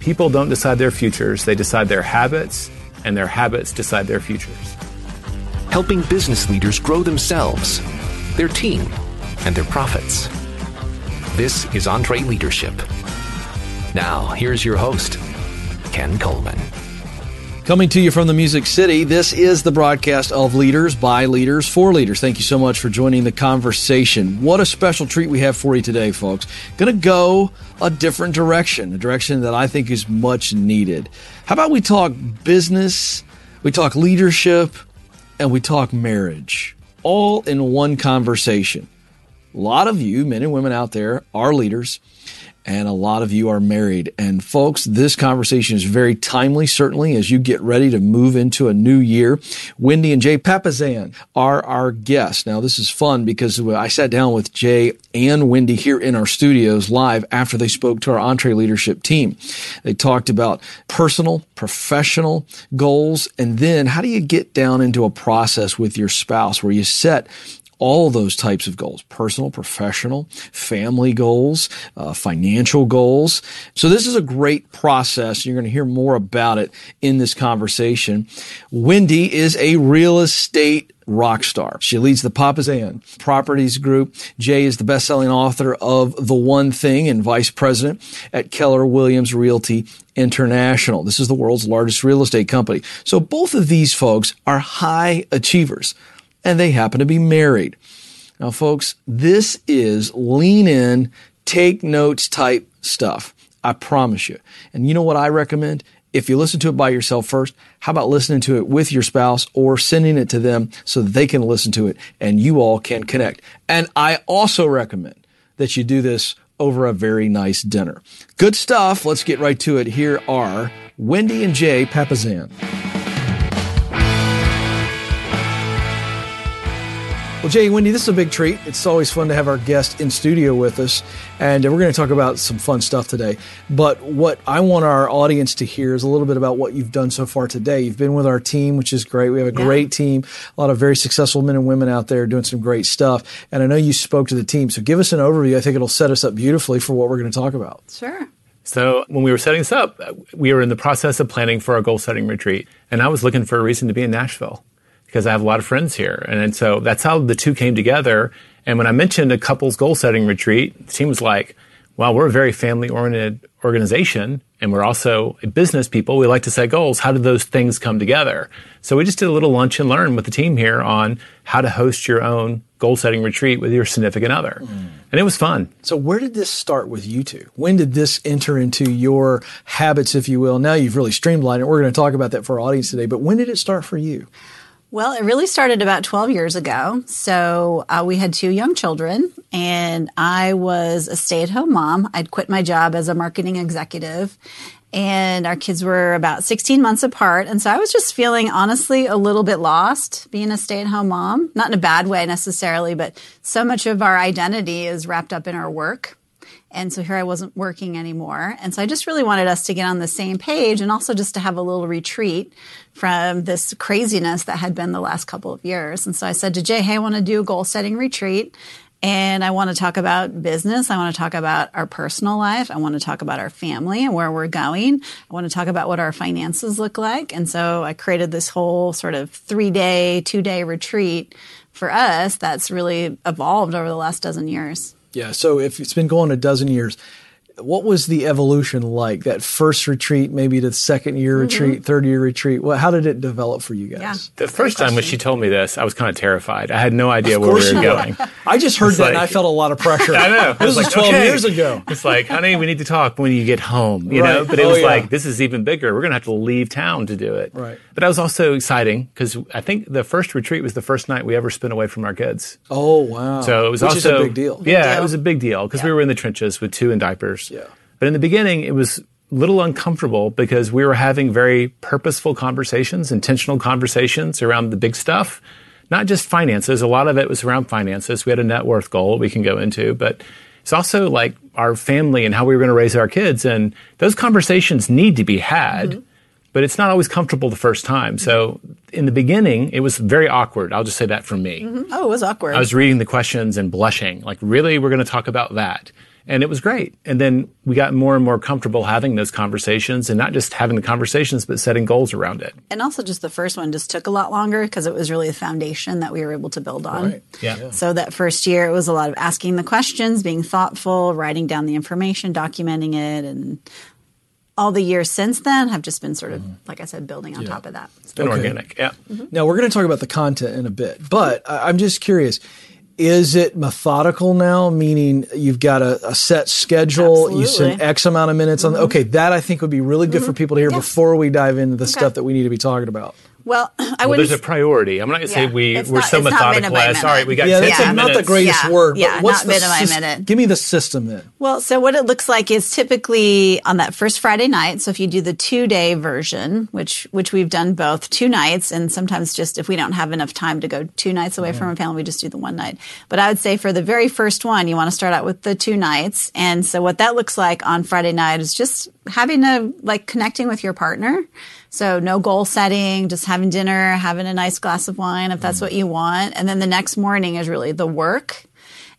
People don't decide their futures, they decide their habits, and their habits decide their futures. Helping business leaders grow themselves, their team, and their profits. This is EntreLeadership. Now, here's your host, Ken Coleman. Coming to you from the Music City, this is the broadcast of Leaders by Leaders for Leaders. Thank you so much for joining the conversation. What a special treat we have for you today, folks. Going to go a different direction, a direction that I think is much needed. How about we talk business, we talk leadership, and we talk marriage, all in one conversation. A lot of you, men and women out there, are leaders and a lot of you are married. And folks, this conversation is very timely, certainly, as you get ready to move into a new year. Wendy and Jay Papasan are our guests. Now, this is fun because I sat down with Jay and Wendy here in our studios live after they spoke to our EntreLeadership team. They talked about personal, professional goals, and then how do you get down into a process with your spouse where you set all those types of goals personal, professional, family goals, uh, financial goals. So, this is a great process. You're going to hear more about it in this conversation. Wendy is a real estate rock star. She leads the Papasan Properties Group. Jay is the best-selling author of The One Thing and vice president at Keller Williams Realty International. This is the world's largest real estate company. So both of these folks are high achievers and they happen to be married. Now, folks, this is lean in, take notes type stuff. I promise you. And you know what I recommend? If you listen to it by yourself first, how about listening to it with your spouse or sending it to them so they can listen to it and you all can connect? And I also recommend that you do this over a very nice dinner. Good stuff. Let's get right to it. Here are Wendy and Jay Papasan. Well, Jay, Wendy, this is a big treat. It's always fun to have our guest in studio with us, and uh, we're going to talk about some fun stuff today. But what I want our audience to hear is a little bit about what you've done so far today. You've been with our team, which is great. We have a yeah. great team, a lot of very successful men and women out there doing some great stuff. And I know you spoke to the team, so give us an overview. I think it'll set us up beautifully for what we're going to talk about. Sure. So when we were setting this up, we were in the process of planning for our goal setting retreat, and I was looking for a reason to be in Nashville because I have a lot of friends here. And, and so that's how the two came together. And when I mentioned a couples goal setting retreat, the team was like, well, we're a very family oriented organization and we're also business people. We like to set goals. How do those things come together? So we just did a little lunch and learn with the team here on how to host your own goal setting retreat with your significant other. Mm. And it was fun. So where did this start with you two? When did this enter into your habits, if you will? Now you've really streamlined it. We're going to talk about that for our audience today, but when did it start for you? Well, it really started about 12 years ago. So uh, we had two young children, and I was a stay at home mom. I'd quit my job as a marketing executive, and our kids were about 16 months apart. And so I was just feeling honestly a little bit lost being a stay at home mom, not in a bad way necessarily, but so much of our identity is wrapped up in our work. And so here I wasn't working anymore. And so I just really wanted us to get on the same page and also just to have a little retreat from this craziness that had been the last couple of years. And so I said to Jay, Hey, I want to do a goal setting retreat. And I want to talk about business. I want to talk about our personal life. I want to talk about our family and where we're going. I want to talk about what our finances look like. And so I created this whole sort of three day, two day retreat for us that's really evolved over the last dozen years. Yeah. So if it's been going a dozen years, what was the evolution like? That first retreat, maybe the second year mm-hmm. retreat, third year retreat. Well, how did it develop for you guys? Yeah, the first time when she told me this, I was kind of terrified. I had no idea where we were going. I just heard it's that like, and I felt a lot of pressure. I know. This was like, 12 okay. years ago. It's like, honey, we need to talk when you get home, you right. know? But it oh, was yeah. like, this is even bigger. We're going to have to leave town to do it. Right. But that was also exciting because I think the first retreat was the first night we ever spent away from our kids. Oh, wow. So it was Which also a big deal. Yeah, deal. it was a big deal because yeah. we were in the trenches with two in diapers. Yeah. But in the beginning, it was a little uncomfortable because we were having very purposeful conversations, intentional conversations around the big stuff, not just finances. A lot of it was around finances. We had a net worth goal we can go into, but it's also like our family and how we were going to raise our kids. And those conversations need to be had. Mm-hmm but it's not always comfortable the first time. So in the beginning, it was very awkward. I'll just say that for me. Mm-hmm. Oh, it was awkward. I was reading the questions and blushing, like, really, we're going to talk about that. And it was great. And then we got more and more comfortable having those conversations and not just having the conversations, but setting goals around it. And also, just the first one just took a lot longer because it was really the foundation that we were able to build on. Right. Yeah. So that first year, it was a lot of asking the questions, being thoughtful, writing down the information, documenting it, and all the years since then have just been sort of, mm-hmm. like I said, building on top of that. It's been Okay. organic. Yeah. Mm-hmm. Now we're going to talk about the content in a bit, but I- I'm just curious. Is it methodical now? Meaning you've got a, a set schedule, you spend X amount of minutes on. Mm-hmm. Okay, that I think would be really good for people to hear Yeah. before we dive into the stuff that we need to be talking about. Well, I Well, wouldn't. there's a priority. I'm not going to say Yeah. we, It's we're not- so it's methodical minute by as, all right, we got Yeah, that's a- not the greatest Yeah, word. yeah, what's not the minute by minute. Give me the system then. Well, so what it looks like is typically on that first Friday night. So if you do the two day version, which which we've done both two nights, and sometimes just if we don't have enough time to go two nights away from a family, we just do the one night. But I would say for the very first one, you want to start out with the two nights. And so what that looks like on Friday night is just having a like connecting with your partner. So no goal setting, just having dinner, having a nice glass of wine if that's mm-hmm. what you want. And then the next morning is really the work.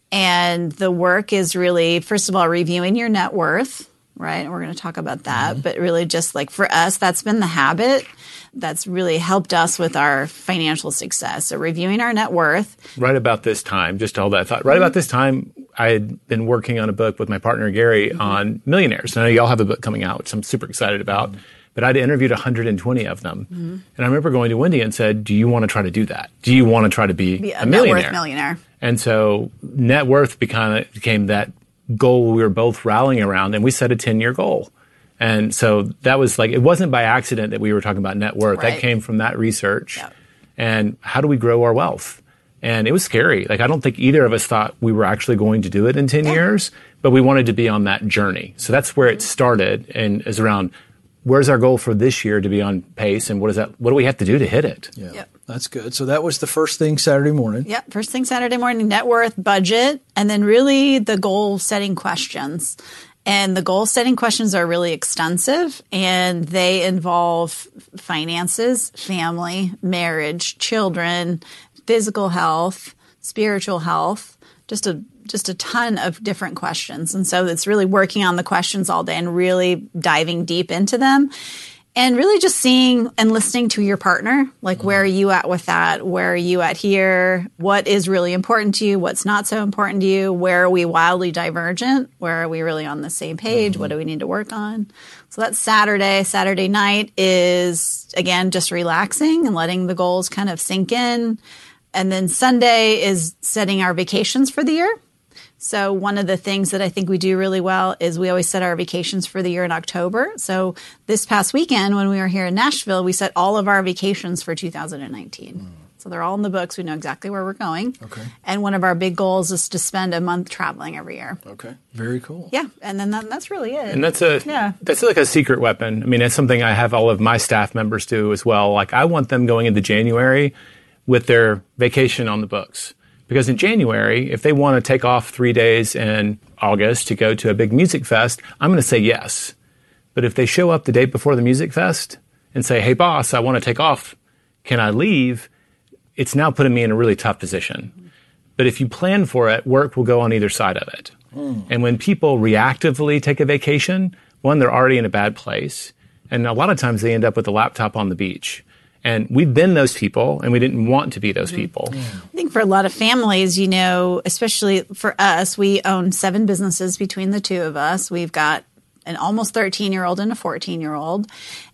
And the work is really, first of all, reviewing your net worth, right? And we're going to talk about that. Mm-hmm. But really, just like for us, that's been the habit that's really helped us with our financial success. So, reviewing our net worth. right about this time, just hold that thought, right about mm-hmm. this time, I had been working on a book with my partner Gary on millionaires. And I know y'all have a book coming out, which I'm super excited about. But I'd interviewed 120 of them. And I remember going to Wendy and said, Do you want to try to do that? Do you want to try to be, Be a, a net millionaire? worth millionaire. And so net worth became, became that goal we were both rallying around, and we set a 10 year goal. And so that was like, it wasn't by accident that we were talking about net worth. That came from that research. Yep. And how do we grow our wealth? And it was scary. Like, I don't think either of us thought we were actually going to do it in 10 years, but we wanted to be on that journey. So that's where it started and is around where's our goal for this year to be on pace and what is that, what do we have to do to hit it? Yeah, Yep. that's good. So that was the first thing Saturday morning. Yep. First thing Saturday morning, net worth, budget, and then really the goal setting questions. And the goal setting questions are really extensive and they involve finances, family, marriage, children, physical health, spiritual health, just a just a ton of different questions. And so it's really working on the questions all day and really diving deep into them. And really just seeing and listening to your partner. Like, mm-hmm. where are you at with that? Where are you at here? What is really important to you? What's not so important to you? Where are we wildly divergent? Where are we really on the same page? What mm-hmm. do we need to work on? So that's Saturday. Saturday night is, again, just relaxing and letting the goals kind of sink in. And then Sunday is setting our vacations for the year. So one of the things that I think we do really well is we always set our vacations for the year in October. So this past weekend when we were here in Nashville, we set all of our vacations for 2019. So they're all in the books. We know exactly where we're going. Okay. And one of our big goals is to spend a month traveling every year. Okay, very cool. Yeah, and then that, that's really it. And that's a Yeah. that's like a secret weapon. I mean, it's something I have all of my staff members do as well. Like I want them going into January with their vacation on the books. Because in January, if they want to take off three days in August to go to a big music fest, I'm going to say yes. But if they show up the day before the music fest and say, hey, boss, I want to take off, can I leave? It's now putting me in a really tough position. But if you plan for it, work will go on either side of it. Hmm. And when people reactively take a vacation, one, they're already in a bad place. And a lot of times they end up with a laptop on the beach. And we've been those people and we didn't want to be those mm-hmm. people. I think for a lot of families, you know, especially for us, we own seven businesses between the two of us. We've got an almost 13 year old and a 14 year old.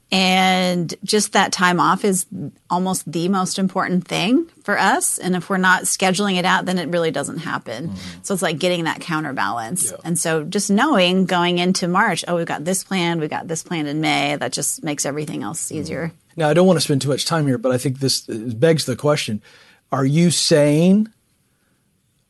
And just that time off is almost the most important thing for us. And if we're not scheduling it out, then it really doesn't happen. Mm-hmm. So it's like getting that counterbalance. And so just knowing going into March, oh, we've got this plan, we've got this plan in May, that just makes everything else mm-hmm. easier. Now, I don't want to spend too much time here, but I think this uh, begs the question: Are you saying,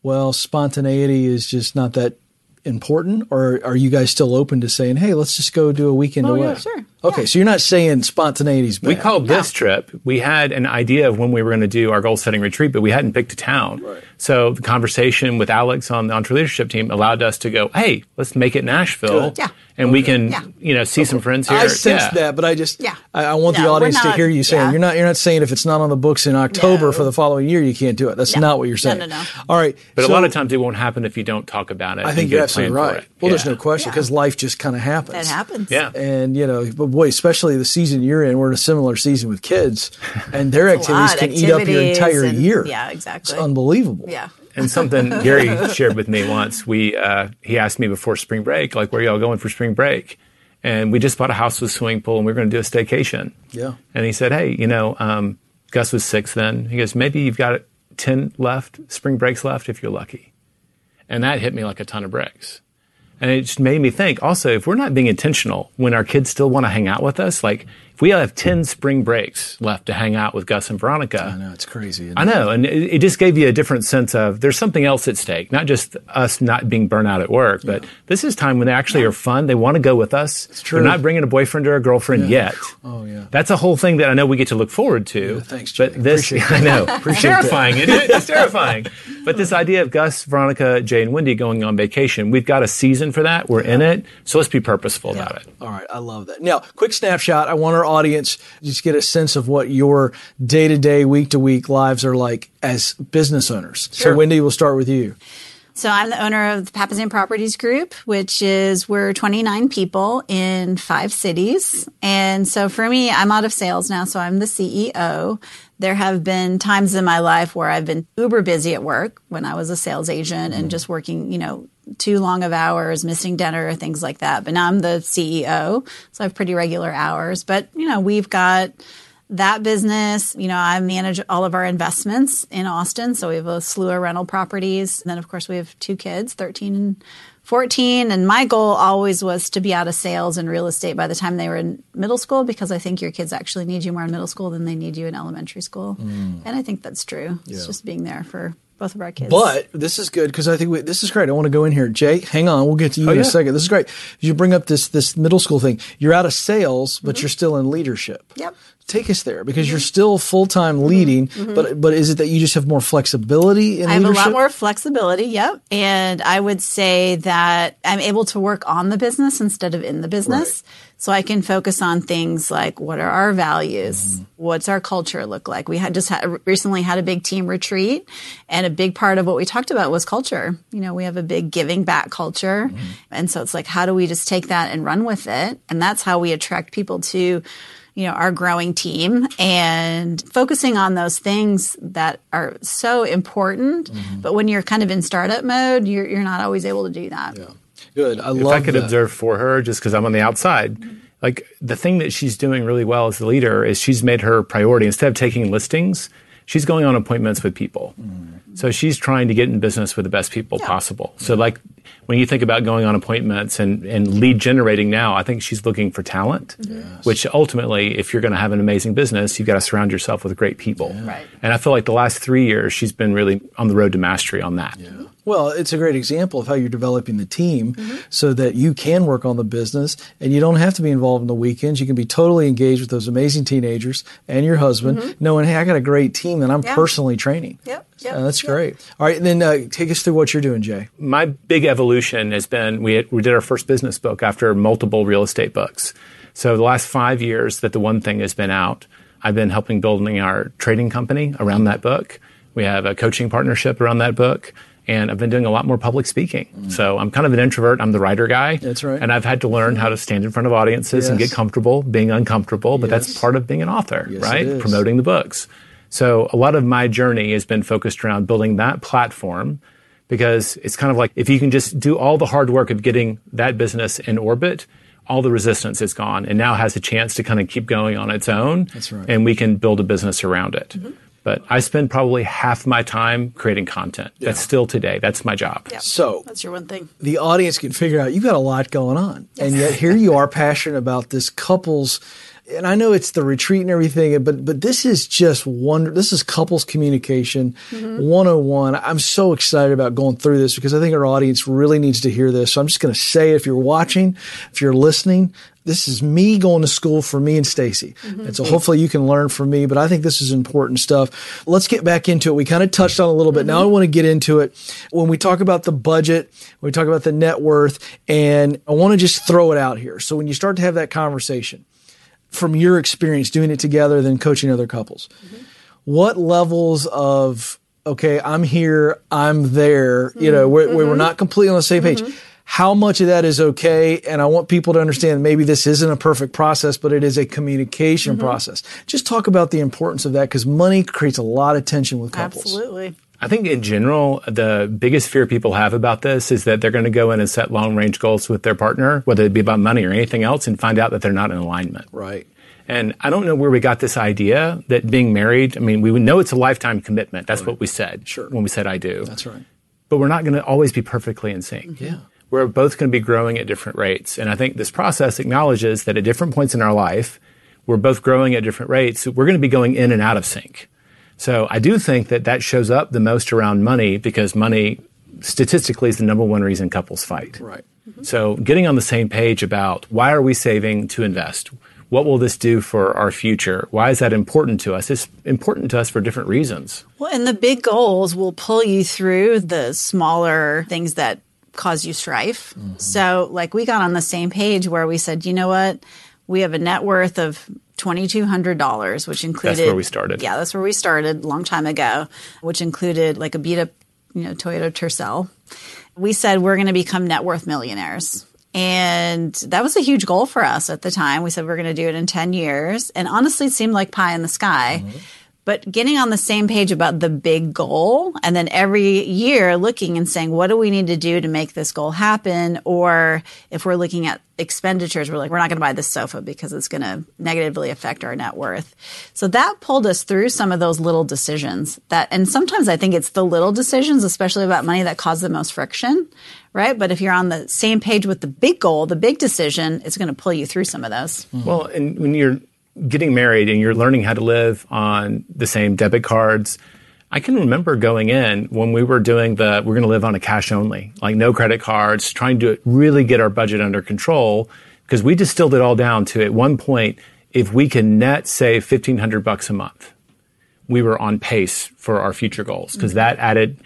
well, spontaneity is just not that important, or are you guys still open to saying, "Hey, let's just go do a weekend Oh, away"? yeah, sure. Okay, so you're not saying spontaneity's bad. We called this trip. We had an idea of when we were going to do our goal setting retreat, but we hadn't picked a town. Right. So the conversation with Alex on the EntreLeadership team allowed us to go, hey, let's make it Nashville. Good. Yeah. And we can, Yeah. you know, see some friends here. I sense Yeah. that, but I just Yeah. I, I want the No, we're audience to hear you saying yeah. you're not you're not saying if it's not on the books in October No. for the following year you can't do it. That's No. not what you're saying. no, no. no. All right, But so a lot of times it won't happen if you don't talk about it. I think you're absolutely right. it. Well, there's no question Yeah. because life just kind of happens. That happens. Yeah. And you know, but boy, especially the season you're in, we're in a similar season with kids, and their It's a activities can eat up your entire and- year. Yeah, exactly. It's unbelievable. Yeah. And something Gary shared with me once. We uh, he asked me before spring break, like, where y'all going for spring break? And we just bought a house with a swimming pool, and we are going to do a staycation. Yeah. And he said, hey, you know, um, Gus was six then. He goes, maybe you've got ten left, spring breaks left, if you're lucky. And that hit me like a ton of bricks. And it just made me think also, if we're not being intentional when our kids still want to hang out with us, like we have 10 spring breaks left to hang out with Gus and Veronica, I know it's crazy. I it? know, and it, it just gave you a different sense of there's something else at stake, not just us not being burnt out at work, but this is time when they actually are fun. They want to go with us. It's true. They're not bringing a boyfriend or a girlfriend yet. Oh, yeah. That's a whole thing that I know we get to look forward to. thanks, Jay. But this, Appreciate I know, it's terrifying. Isn't it? It's terrifying. But this idea of Gus, Veronica, Jay, and Wendy going on vacation, we've got a season for that. We're in it, so let's be purposeful about it. All right, I love that. Now, quick snapshot. I want our audience just get a sense of what your day to day, week to week lives are like as business owners. So, Wendy, we'll start with you. So I'm the owner of the Papasan Properties Group, which is we're 29 people in five cities. And so for me, I'm out of sales now, so I'm the CEO. There have been times in my life where I've been uber busy at work when I was a sales agent and mm-hmm. just working, you know, too long of hours, missing dinner, things like that. But now I'm the CEO, so I have pretty regular hours. But, you know, we've got that business, you know, I manage all of our investments in Austin. So we have a slew of rental properties. And then, of course, we have two kids, 13 and 14. And my goal always was to be out of sales and real estate by the time they were in middle school because I think your kids actually need you more in middle school than they need you in elementary school. Mm. And I think that's true. It's just being there for both of our kids. But this is good because I think we, this is great. I want to go in here, Jake. Hang on, we'll get to you oh, in yeah. a second. This is great. You bring up this this middle school thing. You're out of sales, but mm-hmm. you're still in leadership. Yep. Take us there because you're mm-hmm. still full time leading, mm-hmm. Mm-hmm. but but is it that you just have more flexibility in I have leadership? a lot more flexibility. Yep. And I would say that I'm able to work on the business instead of in the business. So I can focus on things like what are our values? What's our culture look like? We had just had, recently had a big team retreat and a big part of what we talked about was culture. You know, we have a big giving back culture. And so it's like, how do we just take that and run with it? And that's how we attract people to you know, our growing team and focusing on those things that are so important. Mm-hmm. But when you're kind of in startup mode, you're, you're not always able to do that. Yeah. Good. I if love I could that. observe for her, just because I'm on the outside, like the thing that she's doing really well as the leader is she's made her priority instead of taking listings, she's going on appointments with people. Mm. So she's trying to get in business with the best people possible. So like when you think about going on appointments and, and lead generating now, I think she's looking for talent, mm-hmm. which ultimately, if you're going to have an amazing business, you've got to surround yourself with great people. Right. And I feel like the last three years, she's been really on the road to mastery on that. Well, it's a great example of how you're developing the team so that you can work on the business and you don't have to be involved in the weekends. You can be totally engaged with those amazing teenagers and your husband, knowing, hey, I got a great team that I'm Yeah. personally training. Yep, yep, Uh, that's yep. great. All right, then uh, take us through what you're doing, Jay. my big evolution has been we, had, we did our first business book after multiple real estate books. So the last five years that the one thing has been out, I've been helping building our trading company around that book. We have a coaching partnership around that book. And I've been doing a lot more public speaking. Mm. So I'm kind of an introvert. I'm the writer guy. That's right. And I've had to learn how to stand in front of audiences and get comfortable being uncomfortable, but Yes. that's part of being an author, Yes, right? Promoting the books. So a lot of my journey has been focused around building that platform because it's kind of like if you can just do all the hard work of getting that business in orbit, all the resistance is gone and now has a chance to kind of keep going on its own. That's right. And we can build a business around it. Mm-hmm. But I spend probably half my time creating content. That's still today. That's my job. Yep. So That's your one thing. the audience can figure out you've got a lot going on, and yet here you are passionate about this couple's and I know it's the retreat and everything, but but this is just wonder. This is couples communication Mm-hmm. 101. I'm so excited about going through this because I think our audience really needs to hear this. So I'm just going to say, if you're watching, if you're listening, this is me going to school for me and Stacy, mm-hmm. and so hopefully you can learn from me. But I think this is important stuff. Let's get back into it. We kind of touched on a little bit. Now I mm-hmm. want to get into it. When we talk about the budget, when we talk about the net worth, and I want to just throw it out here. So when you start to have that conversation from your experience doing it together than coaching other couples mm-hmm. what levels of okay i'm here i'm there you know where we're not completely on the same page how much of that is okay and i want people to understand maybe this isn't a perfect process but it is a communication mm-hmm. process just talk about the importance of that because money creates a lot of tension with couples Absolutely. I think in general, the biggest fear people have about this is that they're going to go in and set long range goals with their partner, whether it be about money or anything else, and find out that they're not in alignment. right And I don't know where we got this idea that being married, I mean, we know it's a lifetime commitment. That's what we said Sure. when we said I do. that's right But we're not going to always be perfectly in sync. Yeah. We're both going to be growing at different rates. And I think this process acknowledges that at different points in our life, we're both growing at different rates. So we're going to be going in and out of sync. So I do think that that shows up the most around money because money statistically is the number one reason couples fight. right So getting on the same page about why are we saving to invest? What will this do for our future? Why is that important to us? It's important to us for different reasons. Well, and the big goals will pull you through the smaller things that cause you strife. Mm-hmm. So, like, we got on the same page where we said, you know what? We have a net worth of $2,200, which included. where we started. Yeah, that's where we started a long time ago, which included like a beat up, you know, Toyota Tercel. We said we're going to become net worth millionaires. And that was a huge goal for us at the time. We said we're going to do it in 10 years. And honestly, it seemed like pie in the sky. Mm-hmm. But getting on the same page about the big goal and then every year looking and saying, what do we need to do to make this goal happen? Or if we're looking at expenditures, we're like, we're not going to buy this sofa because it's going to negatively affect our net worth. So that pulled us through some of those little decisions that, and sometimes I think it's the little decisions, especially about money that cause the most friction, right? But if you're on the same page with the big goal, the big decision, it's going to pull you through some of those. Well, and when you're getting married and you're learning how to live on the same debit cards, I can remember going in when we were doing the we're going to live on a cash only, like no credit cards, trying to really get our budget under control because we distilled it all down to at one point if we can net save 1500 bucks a month, we were on pace for our future goals because mm-hmm. that added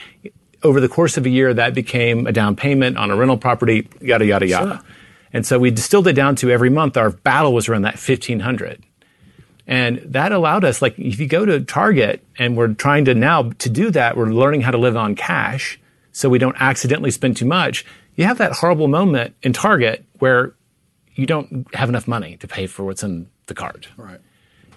over the course of a year that became a down payment on a rental property, yada yada yada. And so we distilled it down to every month our battle was around that 1500. And that allowed us, like, if you go to Target and we're trying to now, to do that, we're learning how to live on cash so we don't accidentally spend too much. You have that horrible moment in Target where you don't have enough money to pay for what's in the card. right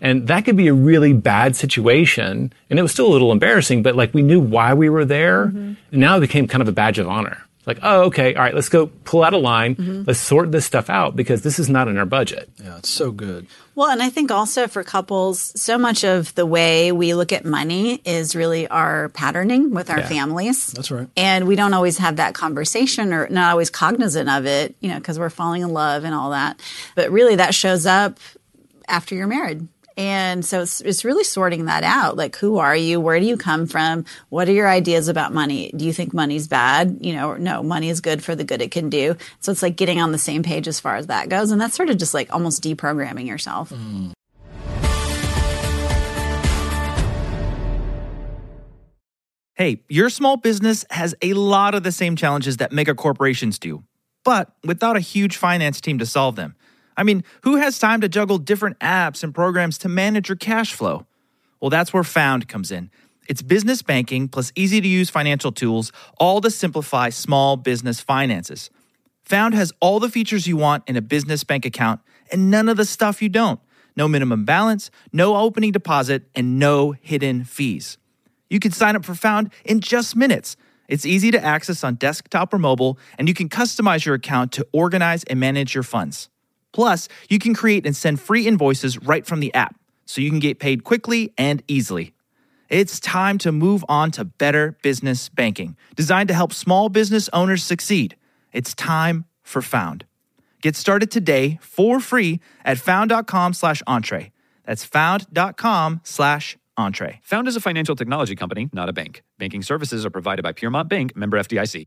And that could be a really bad situation. And it was still a little embarrassing, but like we knew why we were there. Mm-hmm. And now it became kind of a badge of honor. Like, oh, okay, all right, let's go pull out a line. Mm-hmm. Let's sort this stuff out because this is not in our budget. yeah it's so good Well, and I think also for couples, so much of the way we look at money is really our patterning with our Yeah. families. That's right. And we don't always have that conversation or not always cognizant of it, you know, because we're falling in love and all that. But really, that shows up after you're married. And so it's, it's really sorting that out. Like, who are you? Where do you come from? What are your ideas about money? Do you think money's bad? You know, no, money is good for the good it can do. So it's like getting on the same page as far as that goes. And that's sort of just like almost deprogramming yourself. Hey, your small business has a lot of the same challenges that mega corporations do, but without a huge finance team to solve them. I mean, who has time to juggle different apps and programs to manage your cash flow? Well, that's where Found comes in. It's business banking plus easy to use financial tools, all to simplify small business finances. Found has all the features you want in a business bank account and none of the stuff you don't. No minimum balance, no opening deposit, and no hidden fees. You can sign up for Found in just minutes. It's easy to access on desktop or mobile, and you can customize your account to organize and manage your funds. Plus, you can create and send free invoices right from the app, so you can get paid quickly and easily. It's time to move on to better business banking, designed to help small business owners succeed. It's time for Found. Get started today for free at found.com slash entree. That's found.com slash entree. Found is a financial technology company, not a bank. Banking services are provided by Piermont Bank, member FDIC.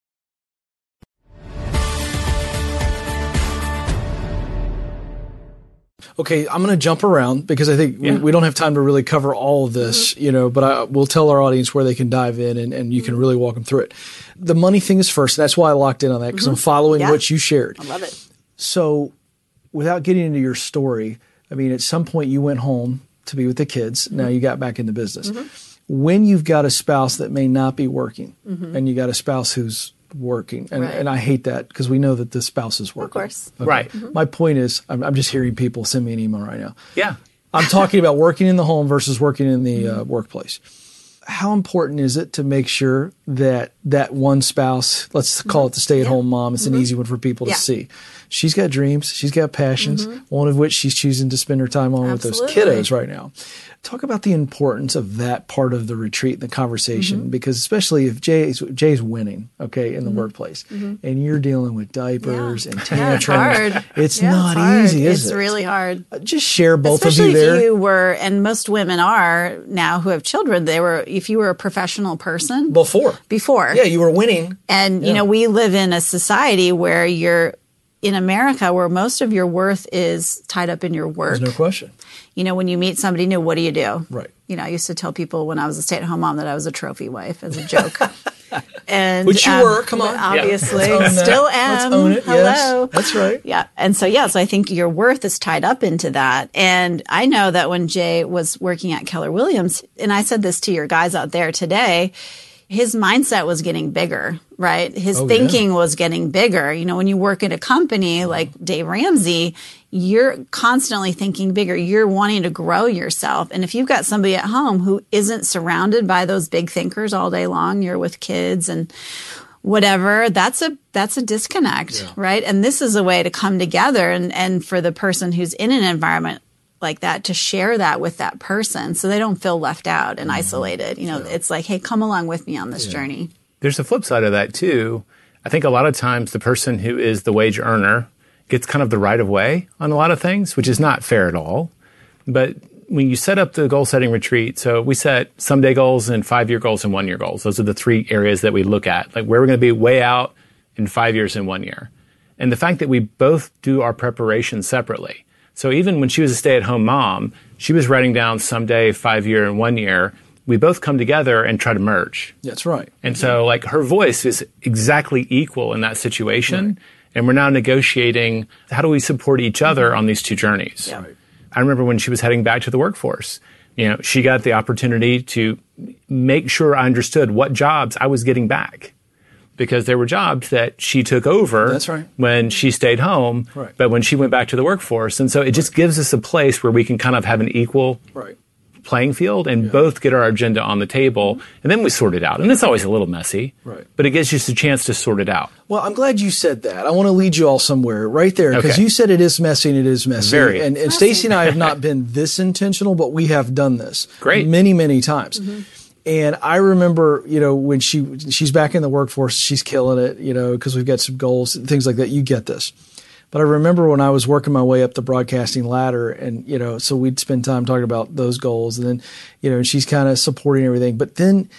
Okay, I'm going to jump around because I think Yeah. we, we don't have time to really cover all of this, mm-hmm. you know, but I, we'll tell our audience where they can dive in and, and you can mm-hmm. really walk them through it. The money thing is first. That's why I locked in on that because I'm mm-hmm. following Yeah. what you shared. I love it. So, without getting into your story, I mean, at some point you went home to be with the kids. Now you got back in the business. When you've got a spouse that may not be working and you got a spouse who's working, and, Right. and I hate that because we know that the spouse is working. Of course. Right. My point is, I'm, I'm just hearing people send me an email right now. Yeah. I'm talking about working in the home versus working in the uh, workplace. How important is it to make sure that that one spouse, let's call it the stay-at-home mom, it's an easy one for people to see. She's got dreams, she's got passions, mm-hmm. one of which she's choosing to spend her time on with those kiddos right now. Talk about the importance of that part of the retreat and the conversation, mm-hmm. because especially if Jay's Jay's winning, okay, in the mm-hmm. workplace, and you're dealing with diapers and Yeah, it's tantrums, hard. it's Yeah, not hard. easy, is it's it? really hard. Uh, just share both Especially of you there. if you were, and most women are now who have children. They were, if you were a professional person before. before, Yeah, you were winning. and Yeah. you know, we live in a society where you're in America, where most of your worth is tied up in your work. There's no question. You know, when you meet somebody new, what do you do? Right. You know, I used to tell people when I was a stay-at-home mom that I was a trophy wife as a joke. and Which you um, were, come on. obviously, Let's own that. still Let's am. own it, yes. Hello, That's right. Yeah, and so yeah, so I think your worth is tied up into that. And I know that when Jay was working at Keller Williams, and I said this to your guys out there today, his mindset was getting bigger, right? His Oh, thinking was getting bigger. You know, when you work at a company like Dave Ramsey, you're constantly thinking bigger. You're wanting to grow yourself. And if you've got somebody at home who isn't surrounded by those big thinkers all day long, you're with kids and whatever that's a that's a disconnect right and this is a way to come together and and for the person who's in an environment like that to share that with that person so they don't feel left out and mm-hmm. isolated you know it's like hey come along with me on this journey There's a flip side of that too. I think a lot of times the person who is the wage earner gets kind of the right of way on a lot of things, which is not fair at all. But when you set up the goal setting retreat, so we set someday goals and five year goals and one year goals. Those are the three areas that we look at, like where we're going to be way out in five years and one year. And the fact that we both do our preparation separately. So even when she was a stay at home mom, she was writing down someday, five year, and one year. We both come together and try to merge. That's right. And so, like, her voice is exactly equal in that situation. And we're now negotiating how do we support each other mm-hmm. on these two journeys. I remember when she was heading back to the workforce, you know, she got the opportunity to make sure I understood what jobs I was getting back. Because there were jobs that she took over That's right. when she stayed home, Right. but when she went back to the workforce. And so it just gives us a place where we can kind of have an equal Right. playing field and both get our agenda on the table and then we sort it out. And it's always a little messy, Right. but it gives you a chance to sort it out. Well, I'm glad you said that. I want to lead you all somewhere right there because Okay. you said it is messy and it is messy. Very. And, and Stacy and I have not been this intentional, but we have done this Great. many, many times. Mm-hmm. And I remember, you know, when she she's back in the workforce, she's killing it, you know, because we've got some goals and things like that. You get this. But I remember when I was working my way up the broadcasting ladder, and you know, so we'd spend time talking about those goals, and then, you know, she's kind of supporting everything. But then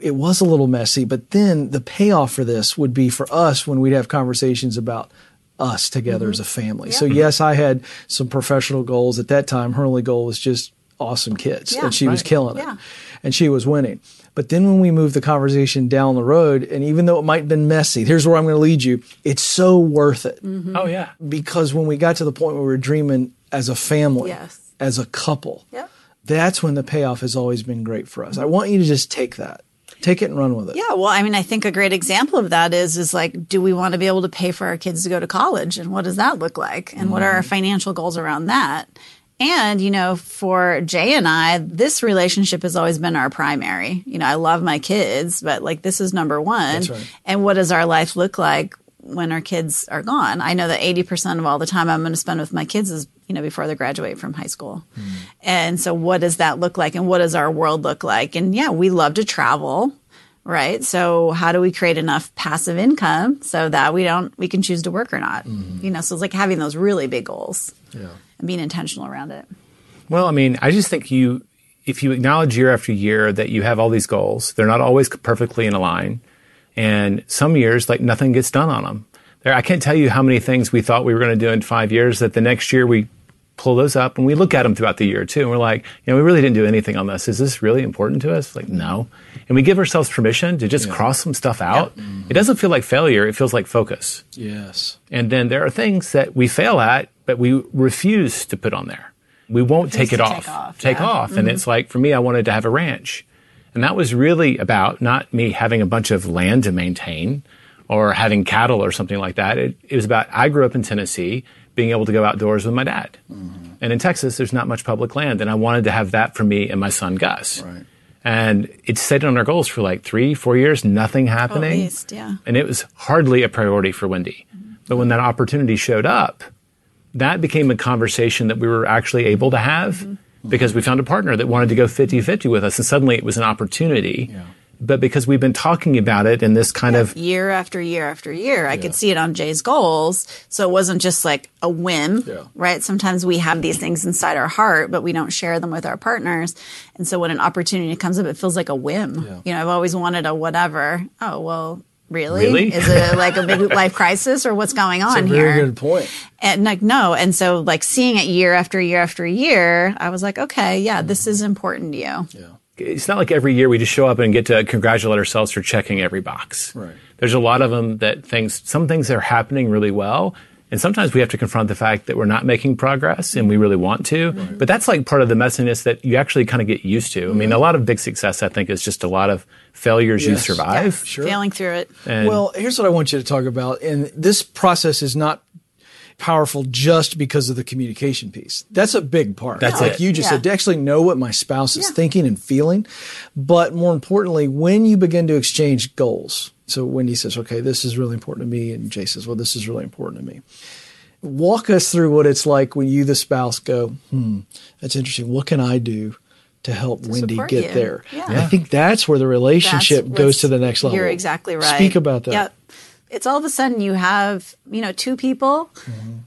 it was a little messy. But then the payoff for this would be for us when we'd have conversations about us together Mm-hmm. as a family. So yes, I had some professional goals at that time. Her only goal was just awesome kids, Yeah. and she was killing it, Yeah. And she was winning. But then when we moved the conversation down the road, and even though it might have been messy, here's where I'm going to lead you. It's so worth it Mm-hmm. Oh yeah. because when we got to the point where we were dreaming as a family, Yes. as a couple, Yep. that's when the payoff has always been great for us. I want you to just take that, take it and run with it. Yeah, well, I mean, I think a great example of that is is like, do we want to be able to pay for our kids to go to college, and what does that look like, and what are our financial goals around that? And you know, for Jay and I, this relationship has always been our primary. You know, I love my kids, but like this is number one. That's right. And what does our life look like when our kids are gone? I know that eighty percent of all the time I'm going to spend with my kids is you know before they graduate from high school. Hmm. And so, what does that look like, and what does our world look like? And yeah, we love to travel right? So how do we create enough passive income so that we don't we can choose to work or not? Mm-hmm. You know, so it's like having those really big goals Yeah. and being intentional around it. Well, I mean, I just think you, if you acknowledge year after year that you have all these goals, they're not always perfectly in a line. And some years, like nothing gets done on them. There, I can't tell you how many things we thought we were going to do in five years that the next year we pull those up and we look at them throughout the year too. And we're like, you know, we really didn't do anything on this. Is this really important to us? Like, no. And we give ourselves permission to just cross some stuff out. It doesn't feel like failure. It feels like focus. Yes. And then there are things that we fail at, but we refuse to put on there. We won't take it off. take off, Take yeah. off. And mm-hmm. it's like, for me, I wanted to have a ranch. And that was really about not me having a bunch of land to maintain or having cattle or something like that. It, it was about, I grew up in Tennessee, being able to go outdoors with my dad. Mm-hmm. And in Texas, there's not much public land. And I wanted to have that for me and my son, Gus. Right. And it stayed on our goals for like three, four years, nothing happening. least, yeah. And it was hardly a priority for Wendy. Mm-hmm. But when that opportunity showed up, that became a conversation that we were actually able to have mm-hmm. because we found a partner that wanted to go 50 50 with us. And suddenly it was an opportunity. But because we've been talking about it in this kind of Year after year after year, I could see it on Jay's goals. So it wasn't just like a whim, Yeah. right? Sometimes we have these things inside our heart, but we don't share them with our partners. And so when an opportunity comes up, it feels like a whim. You know, I've always wanted a whatever. Oh, well, really? Really? Is it like a big life crisis or what's going on That's a here? good point. And like, no. And so like seeing it year after year after year, I was like, okay, yeah, this is important to you. It's not like every year we just show up and get to congratulate ourselves for checking every box. Right. There's a lot of them that things, some things are happening really well. And sometimes we have to confront the fact that we're not making progress and we really want to. But that's like part of the messiness that you actually kind of get used to. I mean, a lot of big success, I think, is just a lot of failures you Yes. survive. Sure. Failing through it. And Well, here's what I want you to talk about. And this process is not powerful just because of the communication piece. That's a big part. That's like it. you just Yeah. said, to actually know what my spouse is Yeah. thinking and feeling. But more importantly, when you begin to exchange goals. So Wendy says, okay, this is really important to me. And Jay says, well, this is really important to me. Walk us through what it's like when you, the spouse, go, hmm, that's interesting. What can I do to help Wendy get you. there? Yeah. I think that's where the relationship That's goes to the next level. You're exactly right. Speak about that. Yep. It's all of a sudden you have, you know, two people Mm-hmm.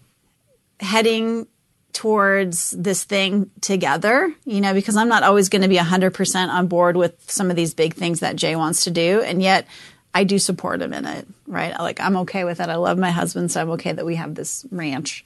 heading towards this thing together, you know, because I'm not always going to be 100% on board with some of these big things that Jay wants to do. And yet I do support him in it, right? Like I'm okay with it. I love my husband, so I'm okay that we have this ranch.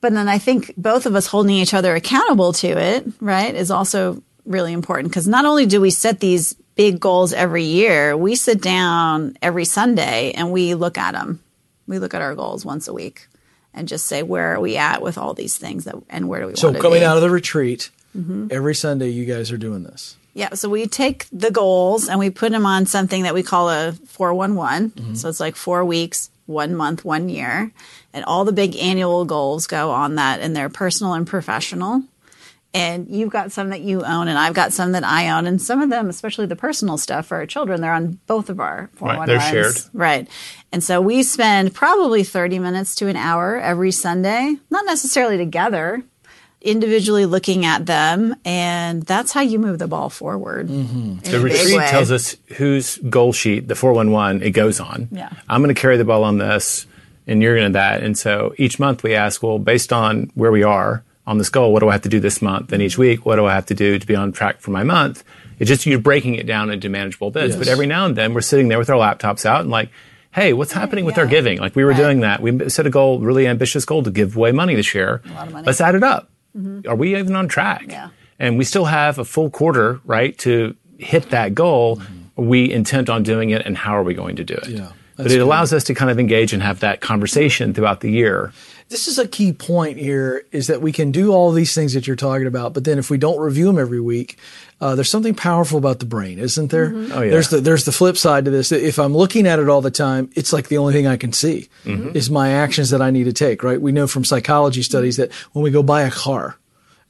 But then I think both of us holding each other accountable to it, right, is also really important because not only do we set these big goals every year, we sit down every Sunday and we look at them. We look at our goals once a week and just say, where are we at with all these things that, and where do we So want to go? So, coming be? out of the retreat, Mm-hmm. every Sunday you guys are doing this. Yeah, so we take the goals and we put them on something that we call a 411. Mm-hmm. So it's like four weeks, one month, one year. And all the big annual goals go on that, and they're personal and professional. And you've got some that you own, and I've got some that I own. And some of them, especially the personal stuff for our children, they're on both of our 411s. Right, they're shared. Right. And so we spend probably 30 minutes to an hour every Sunday, not necessarily together, individually looking at them, and that's how you move the ball forward. Mm-hmm. in The retreat way. tells us whose goal sheet, the 411, it goes on. Yeah. I'm going to carry the ball on this, and you're going to that. And so each month we ask, well, based on where we are on this goal, what do I have to do this month? And each week, what do I have to do to be on track for my month? It's just you're breaking it down into manageable bits. Yes. But every now and then we're sitting there with our laptops out and like, hey, what's happening with our giving? Like we were Right. doing that. We set a goal, really ambitious goal to give away money this year. lot of money. Mm-hmm. Let's add it up. Are we even on track? Yeah. and we still have a full quarter, right, to hit that goal. Are we intent on doing it, and how are we going to do it? Yeah, but it good. allows us to kind of engage and have that conversation throughout the year. This is a key point here is that we can do all these things that you're talking about, but then if we don't review them every week, uh, there's something powerful about the brain, isn't there? Mm-hmm. Oh, yeah. There's the there's the flip side to this. If I'm looking at it all the time, it's like the only thing I can see Mm-hmm. is my actions that I need to take. Right? We know from psychology studies that when we go buy a car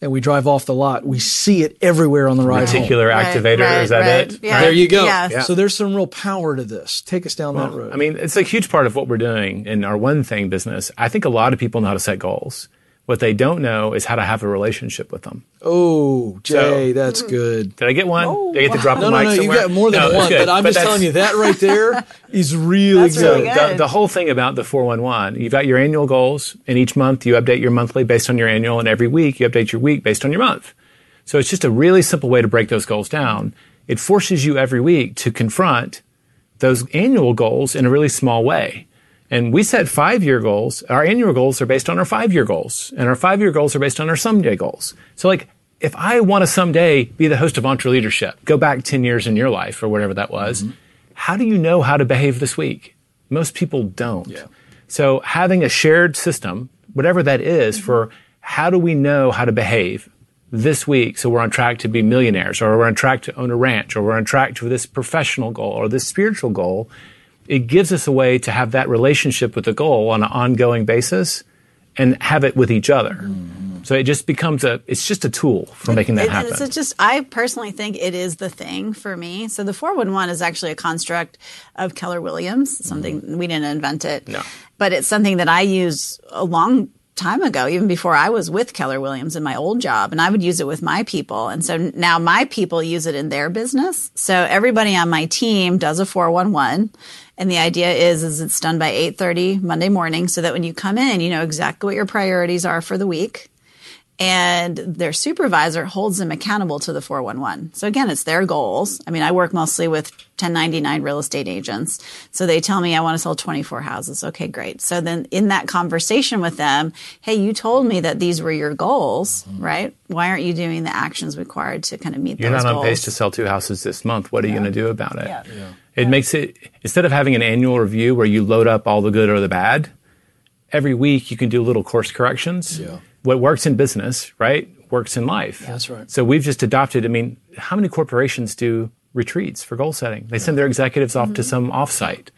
and we drive off the lot, we see it everywhere on the ride home. Reticular Right, activator, right, is that right. it? Yeah. There you go. Yeah. So there's some real power to this. Take us down that road. I mean, it's a huge part of what we're doing in our one thing business. I think a lot of people know how to set goals. What they don't know is how to have a relationship with them. oh, Jay, So- that's good. Did I get one? Did I get to drop No, the no, mic no. You somewhere? got more than No, one, but I'm just telling you that right there is really That's good. really the, good. the whole thing about the 411, you've got your annual goals, and each month you update your monthly based on your annual, and every week you update your week based on your month. So it's just a really simple way to break those goals down. It forces you every week to confront those annual goals in a really small way. And we set five year goals. Our annual goals are based on our five year goals, and our five year goals are based on our someday goals. So, like, if I want to someday be the host of EntreLeadership, go back 10 years in your life or whatever that was, mm-hmm. how do you know how to behave this week? Most people don't. So, having a shared system, whatever that is, mm-hmm. for how do we know how to behave this week so we're on track to be millionaires or we're on track to own a ranch or we're on track to this professional goal or this spiritual goal it gives us a way to have that relationship with the goal on an ongoing basis and have it with each other mm-hmm. so it just becomes a it's just a tool for making that It- happen It's just, I personally think it is the thing for me. So the 411 is actually a construct of Keller Williams, something mm-hmm. we didn't invent it. No. But it's something that I use a long time ago, even before I was with Keller Williams in my old job. And I would use it with my people. And so now my people use it in their business. So everybody on my team does a 411. And the idea is, is it's done by 8.30 Monday morning so that when you come in, you know exactly what your priorities are for the week and their supervisor holds them accountable to the 411. So again, it's their goals. I mean, I work mostly with 1099 real estate agents. So they tell me I want to sell 24 houses. Okay, great. So then in that conversation with them, hey, you told me that these were your goals, right? Why aren't you doing the actions required to kind of meet you're those not on goals? pace to sell two houses this month what are you going to do about it Yeah. it makes it instead of having an annual review where you load up all the good or the bad every week you can do little course corrections Yeah. What works in business right works in life That's right. so we've just adopted i mean how many corporations do retreats for goal setting they send their executives off Mm-hmm. to some offsite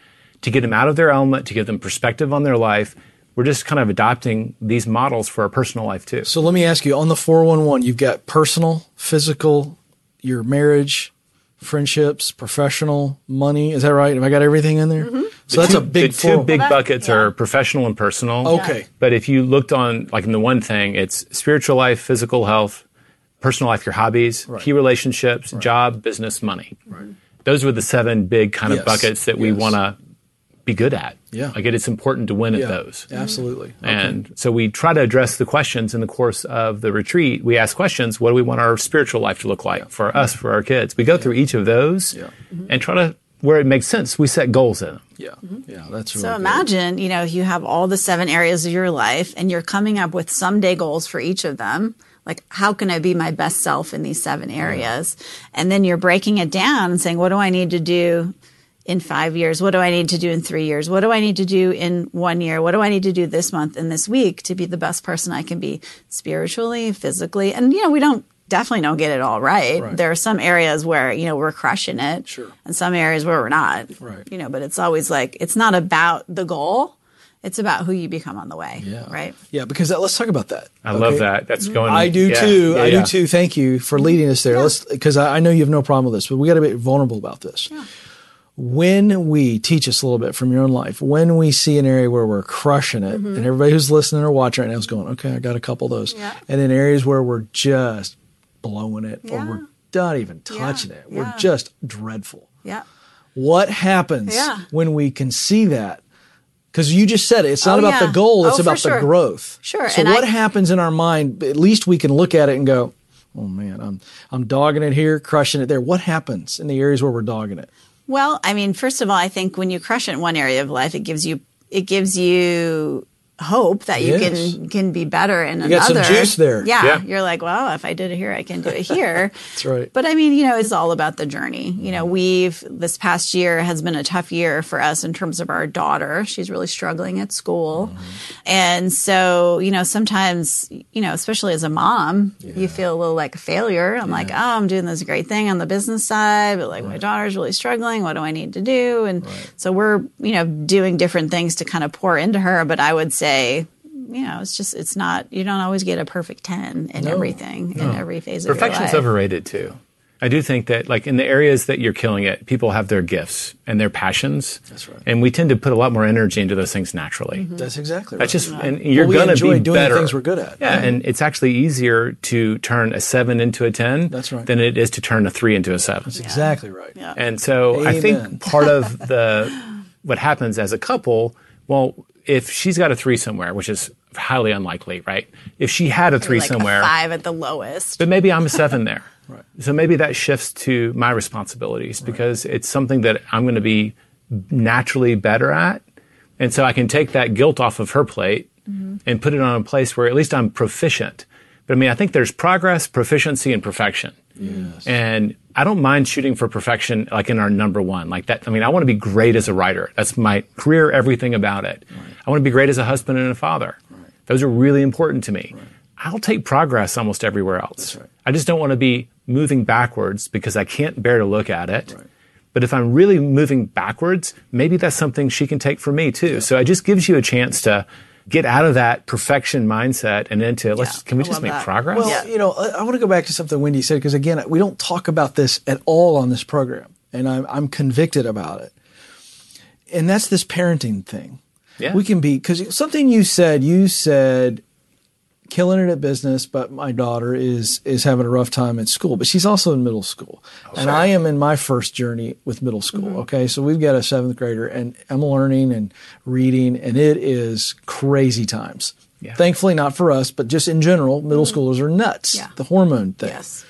to get them out of their element to give them perspective on their life we're just kind of adopting these models for our personal life too So let me ask you on the 411, you've got personal, physical, your marriage, friendships, professional, money. Is that right? Have I got everything in there? So that's a big the two big Well, buckets yeah. are professional and personal. Okay. But if you looked on, like in the one thing, it's spiritual life, physical health, personal life, your hobbies, key relationships, job, business, money. Right. Those were the seven big kind of Yes. buckets that we want to be good at. Yeah. Like it, it's important to win Yeah, at those. Absolutely. And so we try to address the questions in the course of the retreat. We ask questions, what do we want our spiritual life to look like for us, for our kids? We go through each of those Yeah. and try to, where it makes sense, we set goals in them. Yeah. Mm-hmm. Yeah. That's really So good. imagine, you know, if you have all the seven areas of your life and you're coming up with someday goals for each of them. Like, how can I be my best self in these seven areas? And then you're breaking it down and saying, what do I need to do in five years? What do I need to do in three years? What do I need to do in one year? What do I need to do this month and this week to be the best person I can be spiritually, physically? And, you know, we don't definitely don't get it all right. Right. There are some areas where, you know, we're crushing it. Sure. And some areas where we're not. Right. You know, but it's always like, it's not about the goal. It's about who you become on the way. Yeah. Right. Yeah. Because that, let's talk about that. I love that. That's going. I do yeah, too. yeah, I yeah. do too. Thank you for leading us there. Let's because I, I know you have no problem with this, but we got to be vulnerable about this. when we teach us a little bit from your own life, when we see an area where we're crushing it, mm-hmm. and everybody who's listening or watching right now is going, okay, I got a couple of those. Yeah. And in areas where we're just blowing it or we're not even touching it, we're yeah. just dreadful. Yeah. What happens Yeah. when we can see that? Because you just said it. It's not Oh, about yeah. the goal, oh, it's Oh, about the sure. growth. Sure, So and what I- happens in our mind? At least we can look at it and go, oh man, I'm I'm dogging it here, crushing it there. What happens in the areas where we're dogging it? Well, I mean, first of all, I think when you crush it in one area of life, it gives you it gives you hope that you Yes. can can be better in You another. got some juice there. Yeah, Yeah. you're like, well, if I did it here, I can do it here. That's right. But I mean, you know, it's all about the journey. You know, we've this past year has been a tough year for us in terms of our daughter. She's really struggling at school. Mm-hmm. And so, you know, sometimes, you know, especially as a mom, you feel a little like a failure. I'm like, oh, I'm doing this great thing on the business side, but like my daughter's really struggling. What do I need to do? And so we're, you know, doing different things to kind of pour into her. But I would say, you know, it's just, it's not, you don't always get a perfect 10 in everything, in every phase of your Perfection's life. overrated too. I do think that, like in the areas that you're killing it, people have their gifts and their passions. That's right. And we tend to put a lot more energy into those things naturally. Mm-hmm. That's exactly right. That's just, and you're we going to enjoy be doing the better. things we're good at. Yeah, Yeah. and it's actually easier to turn a seven into a ten. That's right. Than it is to turn a three into a seven. That's exactly right. Yeah. And so I think part of the what happens as a couple, well, if she's got a three somewhere, which is highly unlikely, right? If she had a three like somewhere, a five at the lowest. but maybe I'm a seven there. Right. So maybe that shifts to my responsibilities because it's something that I'm going to be naturally better at. And so I can take that guilt off of her plate mm-hmm. and put it on a place where at least I'm proficient. But I mean, I think there's progress, proficiency, and perfection. Yes. And I don't mind shooting for perfection, like in our number one, like that. I mean, I want to be great as a writer. That's my career, everything about it. I want to be great as a husband and a father. Those are really important to me. I'll take progress almost everywhere else. right. I just don't want to be moving backwards because I can't bear to look at it. But if I'm really moving backwards, maybe that's something she can take from me too. So it just gives you a chance to get out of that perfection mindset and into let's can we I just make that. progress? Well, Yeah. you know, I, I want to go back to something Wendy said because again, we don't talk about this at all on this program, and I'm I'm convicted about it. And that's this parenting thing. Yeah. We can be because something you said. You said killing it at business, but my daughter is is having a rough time at school. But she's also in middle school, oh, and I am in my first journey with middle school. Mm-hmm. Okay, so we've got a seventh grader, and I'm learning and reading, and it is crazy times. Yeah. Thankfully, not for us, but just in general, middle mm-hmm. schoolers are nuts. Yeah. The hormone thing Yes.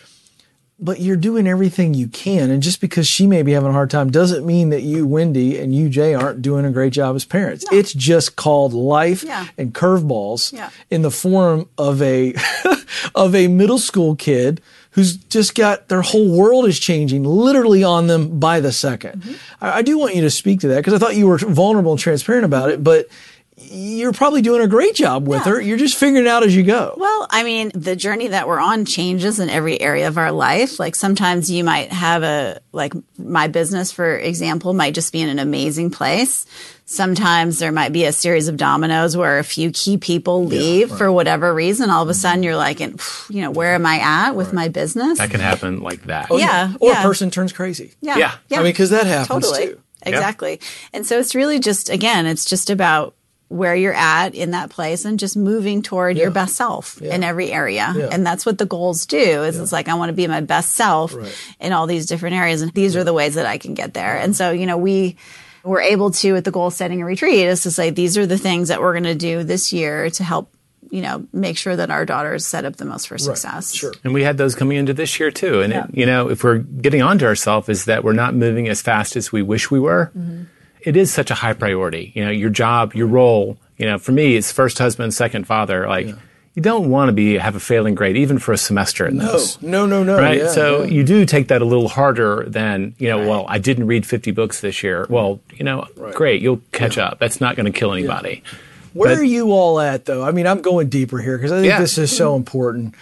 But you're doing everything you can. And just because she may be having a hard time doesn't mean that you, Wendy, and you, Jay, aren't doing a great job as parents. It's just called life Yeah. and curveballs Yeah. in the form of a of a middle school kid who's just got their whole world is changing literally on them by the 2nd Mm-hmm. I, I do want you to speak to that because I thought you were vulnerable and transparent about it, but you're probably doing a great job with Yeah. her. You're just figuring it out as you go. Well, I mean, the journey that we're on changes in every area of our life. Like sometimes you might have a, like my business, for example, might just be in an amazing place. Sometimes there might be a series of dominoes where a few key people leave for whatever reason. All of a mm-hmm. sudden you're like, in, you know, where am I at with my business? that can happen like that. Oh, yeah, Or yeah. a person turns crazy. Yeah. Yeah. I mean, because that happens totally. too. Exactly. And so it's really just, again, it's just about where you're at in that place and just moving toward your best self in every area. Yeah. And that's what the goals do is it's like, I want to be my best self Right. in all these different areas. And these are the ways that I can get there. And so, you know, we, were able to at the goal setting and retreat is to say these are the things that we're going to do this year to help you know make sure that our daughters set up the most for success Sure. And we had those coming into this year too. And it, you know, if we're getting onto ourselves, is that we're not moving as fast as we wish we were. Mm-hmm. It is such a high priority. You know, your job, your role. You know, for me, it's first husband, second father. Like, you don't want to be have a failing grade even for a semester in No, those. no, no, no. Right. Yeah, so yeah. you do take that a little harder than, you know, well, I didn't read 50 books this year. Well, you know, great. You'll catch up. That's not going to kill anybody. Where but- are you all at, though? I mean, I'm going deeper here because I think Yeah. this is so important.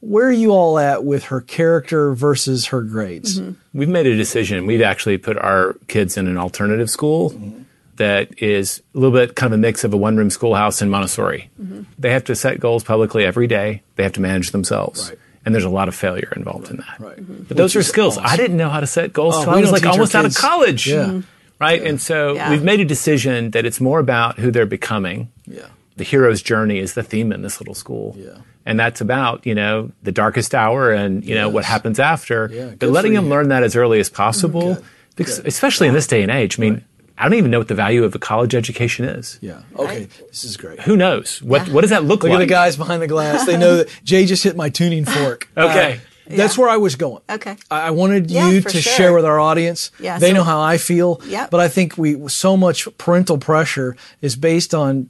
Where are you all at with her character versus her grades? Mm-hmm. We've made a decision. We've actually put our kids in an alternative school mm-hmm. that is a little bit kind of a mix of a one room schoolhouse and Montessori. Mm-hmm. They have to set goals publicly every day, they have to manage themselves. Right. And there's a lot of failure involved in that. Right. But those are Which is skills. awesome. I didn't know how to set goals Oh, until we I was like almost out of college. Yeah. Mhm. right? And so Yeah. we've made a decision that it's more about who they're becoming. Yeah. The hero's journey is the theme in this little school. Yeah. And that's about, you know, the darkest hour and, you know, what happens after. Yeah, but letting for them you. learn that as early as possible, Good. because Good. especially in this day and age. I mean, I don't even know what the value of a college education is. Yeah. Okay. This is great. Who knows? What what does that look, Look like? Look at the guys behind the glass. They know that Jay just hit my tuning fork. Okay. Uh, that's where I was going. Okay. I I wanted Yeah, you to sure. share with our audience. Yeah, they so- know how I feel. Yep. But I think we so much parental pressure is based on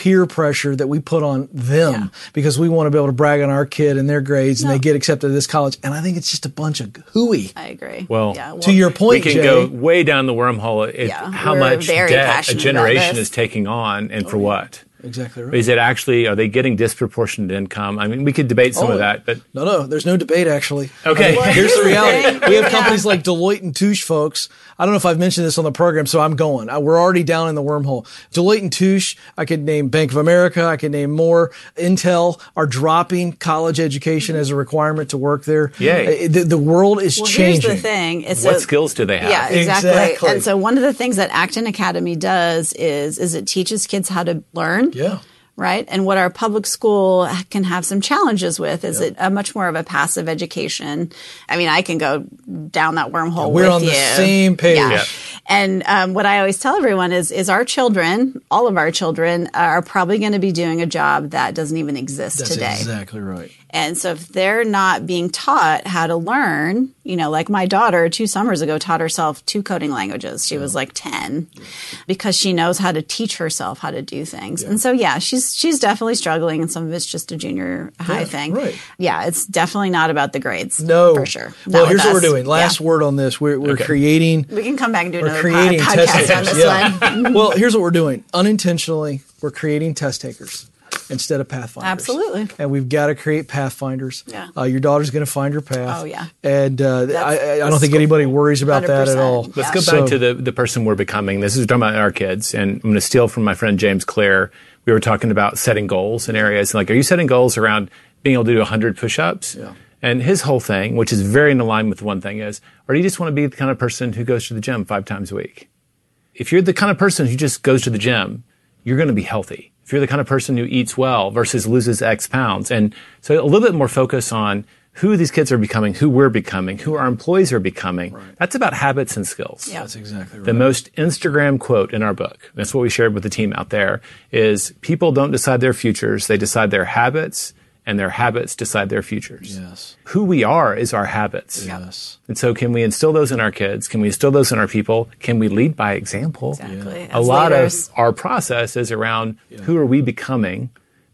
peer pressure that we put on them Yeah. because we want to be able to brag on our kid and their grades and they get accepted to this college. And I think it's just a bunch of hooey. I agree. Well, yeah, to your point, we can Jay, go way down the wormhole. It, Yeah, how much debt a generation is taking on, and for what? Exactly right. Is it actually? Are they getting disproportionate income? I mean, we could debate some Oh, of that, but No, no, there's no debate actually. Okay. I mean, Well, here's the reality. We have companies like Deloitte and Touche, folks. I don't know if I've mentioned this on the program, so I'm going. Uh, We're already down in the wormhole. Deloitte and Touche, I could name Bank of America, I could name more. Intel are dropping college education as a requirement to work there. Yay. Uh, The, the world is well, changing. here's the thing. It's what a- skills do they have? Yeah, exactly. Exactly. And so one of the things that Acton Academy does is is it teaches kids how to learn. Yeah. Right. And what our public school can have some challenges with is it a much more of a passive education. I mean, I can go down that wormhole. we're with on the same page. Yeah. Yeah. And um, what I always tell everyone is, is our children, all of our children, are probably going to be doing a job that doesn't even exist That's today. exactly right. And so if they're not being taught how to learn, you know, like my daughter two summers ago taught herself two coding languages. She was like 10 because she knows how to teach herself how to do things. And so, yeah, she's, she's definitely struggling and some of it's just a junior high Yeah, thing. right. Yeah. It's definitely not about the grades. No. For sure. Well, here's with what we're doing. Last Yeah. word on this. We're, we're Okay. creating We can come back and do we're another creating po- test podcast on this Yeah. one. well, here's what we're doing. Unintentionally, we're creating test takers instead of pathfinders. Absolutely. And we've got to create pathfinders. Yeah. Uh, your daughter's going to find her path. Oh, yeah. And uh, I, I- I don't think anybody worries about that at all. Let's Yeah. go So- back to the, the person we're becoming. This is talking about our kids, and I'm going to steal from my friend James Clear. We were talking about setting goals in areas. Like, are you setting goals around being able to do 100 push-ups? Yeah. And his whole thing, which is very in line with one thing, is, or do you just want to be the kind of person who goes to the gym five times a week? If you're the kind of person who just goes to the gym, you're going to be healthy. If you're the kind of person who eats well versus loses X pounds. And so a little bit more focus on who these kids are becoming, who we're becoming, who our employees are becoming. That's about habits and skills. Yeah. That's exactly right. The most Instagram quote in our book, that's what we shared with the team out there, is people don't decide their futures, they decide their habits, and their habits decide their futures. Yes. Who we are is our habits. Yes. And so, can we instill those in our kids? Can we instill those in our people? Can we lead by example? Exactly. A As lot leaders. of our process is around who are we becoming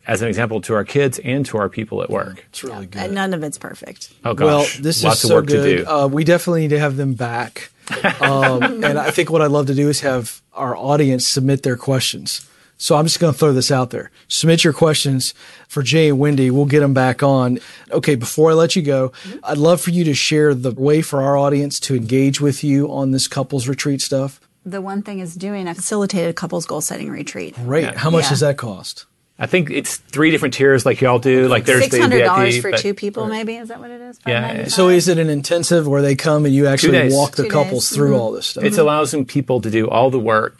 as an example to our kids and to our people at work. It's really good. And none of it's perfect. Oh, gosh. Well, this lots is of so work good. to do. Uh, we definitely need to have them back. Um, and I think what I'd love to do is have our audience submit their questions. So I'm just going to throw this out there. Submit your questions for Jay and Wendy. We'll get them back on. Okay, before I let you go, I'd love for you to share the way for our audience to engage with you on this couples retreat stuff. The one thing is doing a facilitated couples goal setting retreat. Great. How much Yeah. does that cost? I think it's three different tiers like y'all do. Like there's Six the hundred VIP. dollars for but- two people, maybe is that what it is? Yeah. So is it an intensive where they come and you actually walk the Two couples days. through Mhm. all this stuff? It's allowing people to do all the work,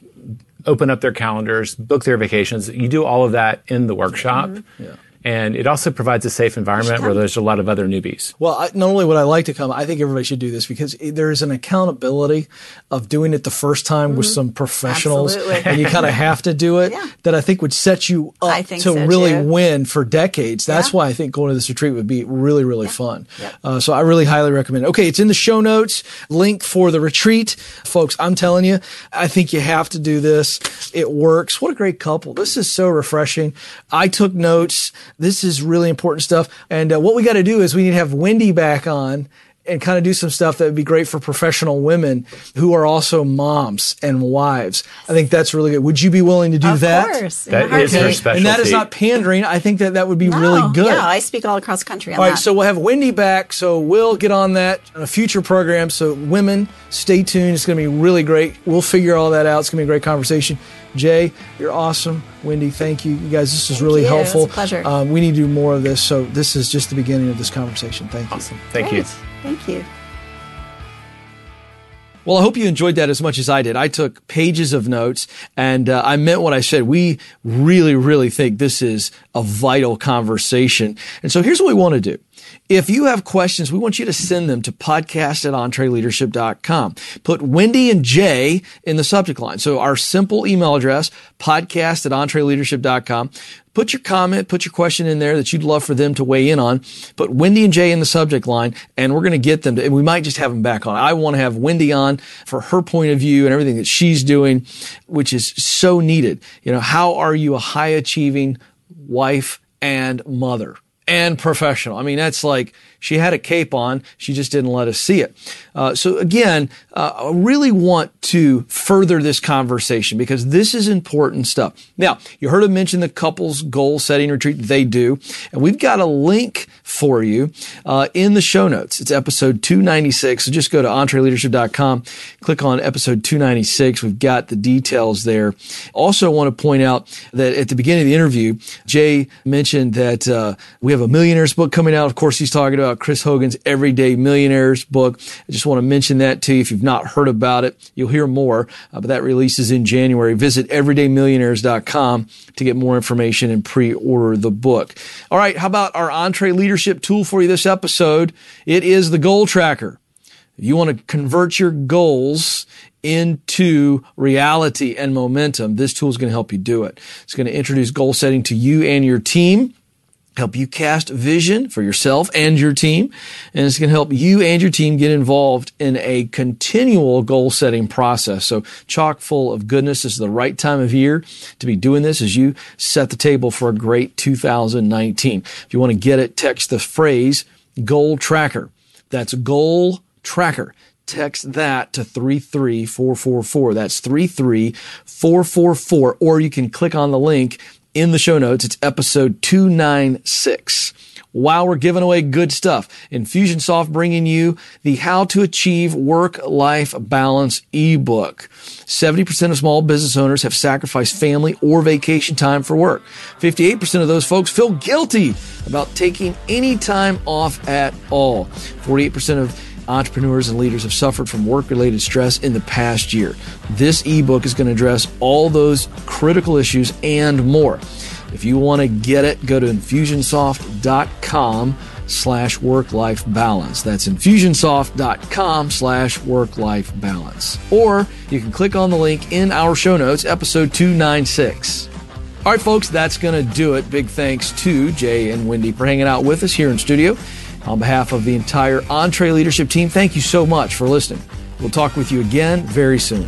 open up their calendars, book their vacations. You do all of that in the workshop. Mm-hmm. Yeah. And it also provides a safe environment where there's a lot of other newbies. Well, I, not only would I like to come, I think everybody should do this because there is an accountability of doing it the first time with some professionals, Mm-hmm. Absolutely. and you kind of have to do it. Yeah. That I think would set you up to so, really too. win for decades. That's Yeah. why I think going to this retreat would be really, really fun. Yep. Uh, so I really highly recommend it. Okay, it's in the show notes. Link for the retreat, folks. I'm telling you, I think you have to do this. It works. What a great couple! This is so refreshing. I took notes. This is really important stuff. And uh, what we got to do is we need to have Wendy back on and kind of do some stuff that would be great for professional women who are also moms and wives. I think that's really good. Would you be willing to do Of that? Of course. in That a is her specialty. And that is not pandering. I think that that would be really good. Yeah, I speak all across the country on All right, that. so we'll have Wendy back. So we'll get on that on a future program. So women, stay tuned. It's going to be really great. We'll figure all that out. It's going to be a great conversation. Jay, you're awesome. Wendy, thank you. You guys, this is really you. It was helpful. a pleasure. Um, we need to do more of this. So this is just the beginning of this conversation. Thank you. Awesome. Thank you. Thank you. Well, I hope you enjoyed that as much as I did. I took pages of notes and uh, I meant what I said. We really, really think this is a vital conversation. And so here's what we want to do. If you have questions, we want you to send them to podcast at entreleadership.com. Put Wendy and Jay in the subject line. So our simple email address, podcast at entreleadership.com. Put your comment, put your question in there that you'd love for them to weigh in on. Put Wendy and Jay in the subject line, and we're going to get them to, and we might just have them back on. I want to have Wendy on for her point of view and everything that she's doing, which is so needed. You know, how are you a high achieving wife and mother? And professional. I mean, that's like she had a cape on. She just didn't let us see it. Uh, so again, uh, I really want to further this conversation because this is important stuff. Now, you heard him mention the couples goal setting retreat they do, and we've got a link for you uh, in the show notes. It's episode 296. So just go to entreleadership.com, click on episode 296. We've got the details there. Also, want to point out that at the beginning of the interview, Jay mentioned that uh, we have a millionaires book coming out. Of course, he's talking about Chris Hogan's Everyday Millionaires book. I just want to mention that to you. If you've not heard about it, you'll hear more, uh, but that releases in January. Visit everydaymillionaires.com to get more information and pre-order the book. All right. How about our EntreLeadership tool for you this episode? It is the goal tracker. If you want to convert your goals into reality and momentum, this tool is going to help you do it. It's going to introduce goal setting to you and your team help you cast vision for yourself and your team. And it's going to help you and your team get involved in a continual goal setting process. So chock full of goodness. This is the right time of year to be doing this as you set the table for a great 2019. If you want to get it, text the phrase goal tracker. That's goal tracker text that to 33444. That's 33444. Or you can click on the link in the show notes. It's episode 296. While we're giving away good stuff, Infusionsoft bringing you the How to Achieve Work-Life Balance ebook. 70% of small business owners have sacrificed family or vacation time for work. 58% of those folks feel guilty about taking any time off at all. 48% of entrepreneurs and leaders have suffered from work related stress in the past year. This ebook is going to address all those critical issues and more. If you want to get it, go to infusionsoft.com slash work life balance. That's infusionsoft.com slash work life balance. Or you can click on the link in our show notes, episode 296. All right, folks, that's going to do it. Big thanks to Jay and Wendy for hanging out with us here in studio. On behalf of the entire EntreLeadership team, thank you so much for listening. We'll talk with you again very soon.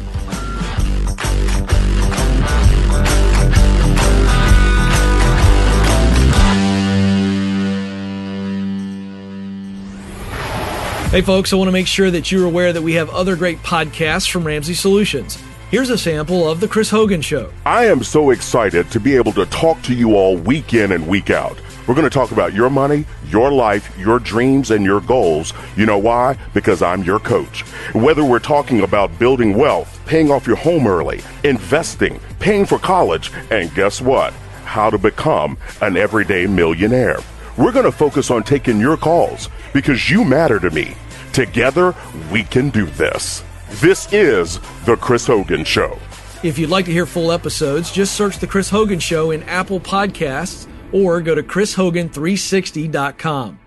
Hey, folks, I want to make sure that you're aware that we have other great podcasts from Ramsey Solutions. Here's a sample of The Chris Hogan Show. I am so excited to be able to talk to you all week in and week out. We're going to talk about your money, your life, your dreams, and your goals. You know why? Because I'm your coach. Whether we're talking about building wealth, paying off your home early, investing, paying for college, and guess what? How to become an everyday millionaire. We're going to focus on taking your calls because you matter to me. Together, we can do this. This is The Chris Hogan Show. If you'd like to hear full episodes, just search The Chris Hogan Show in Apple Podcasts or go to chrishogan360.com.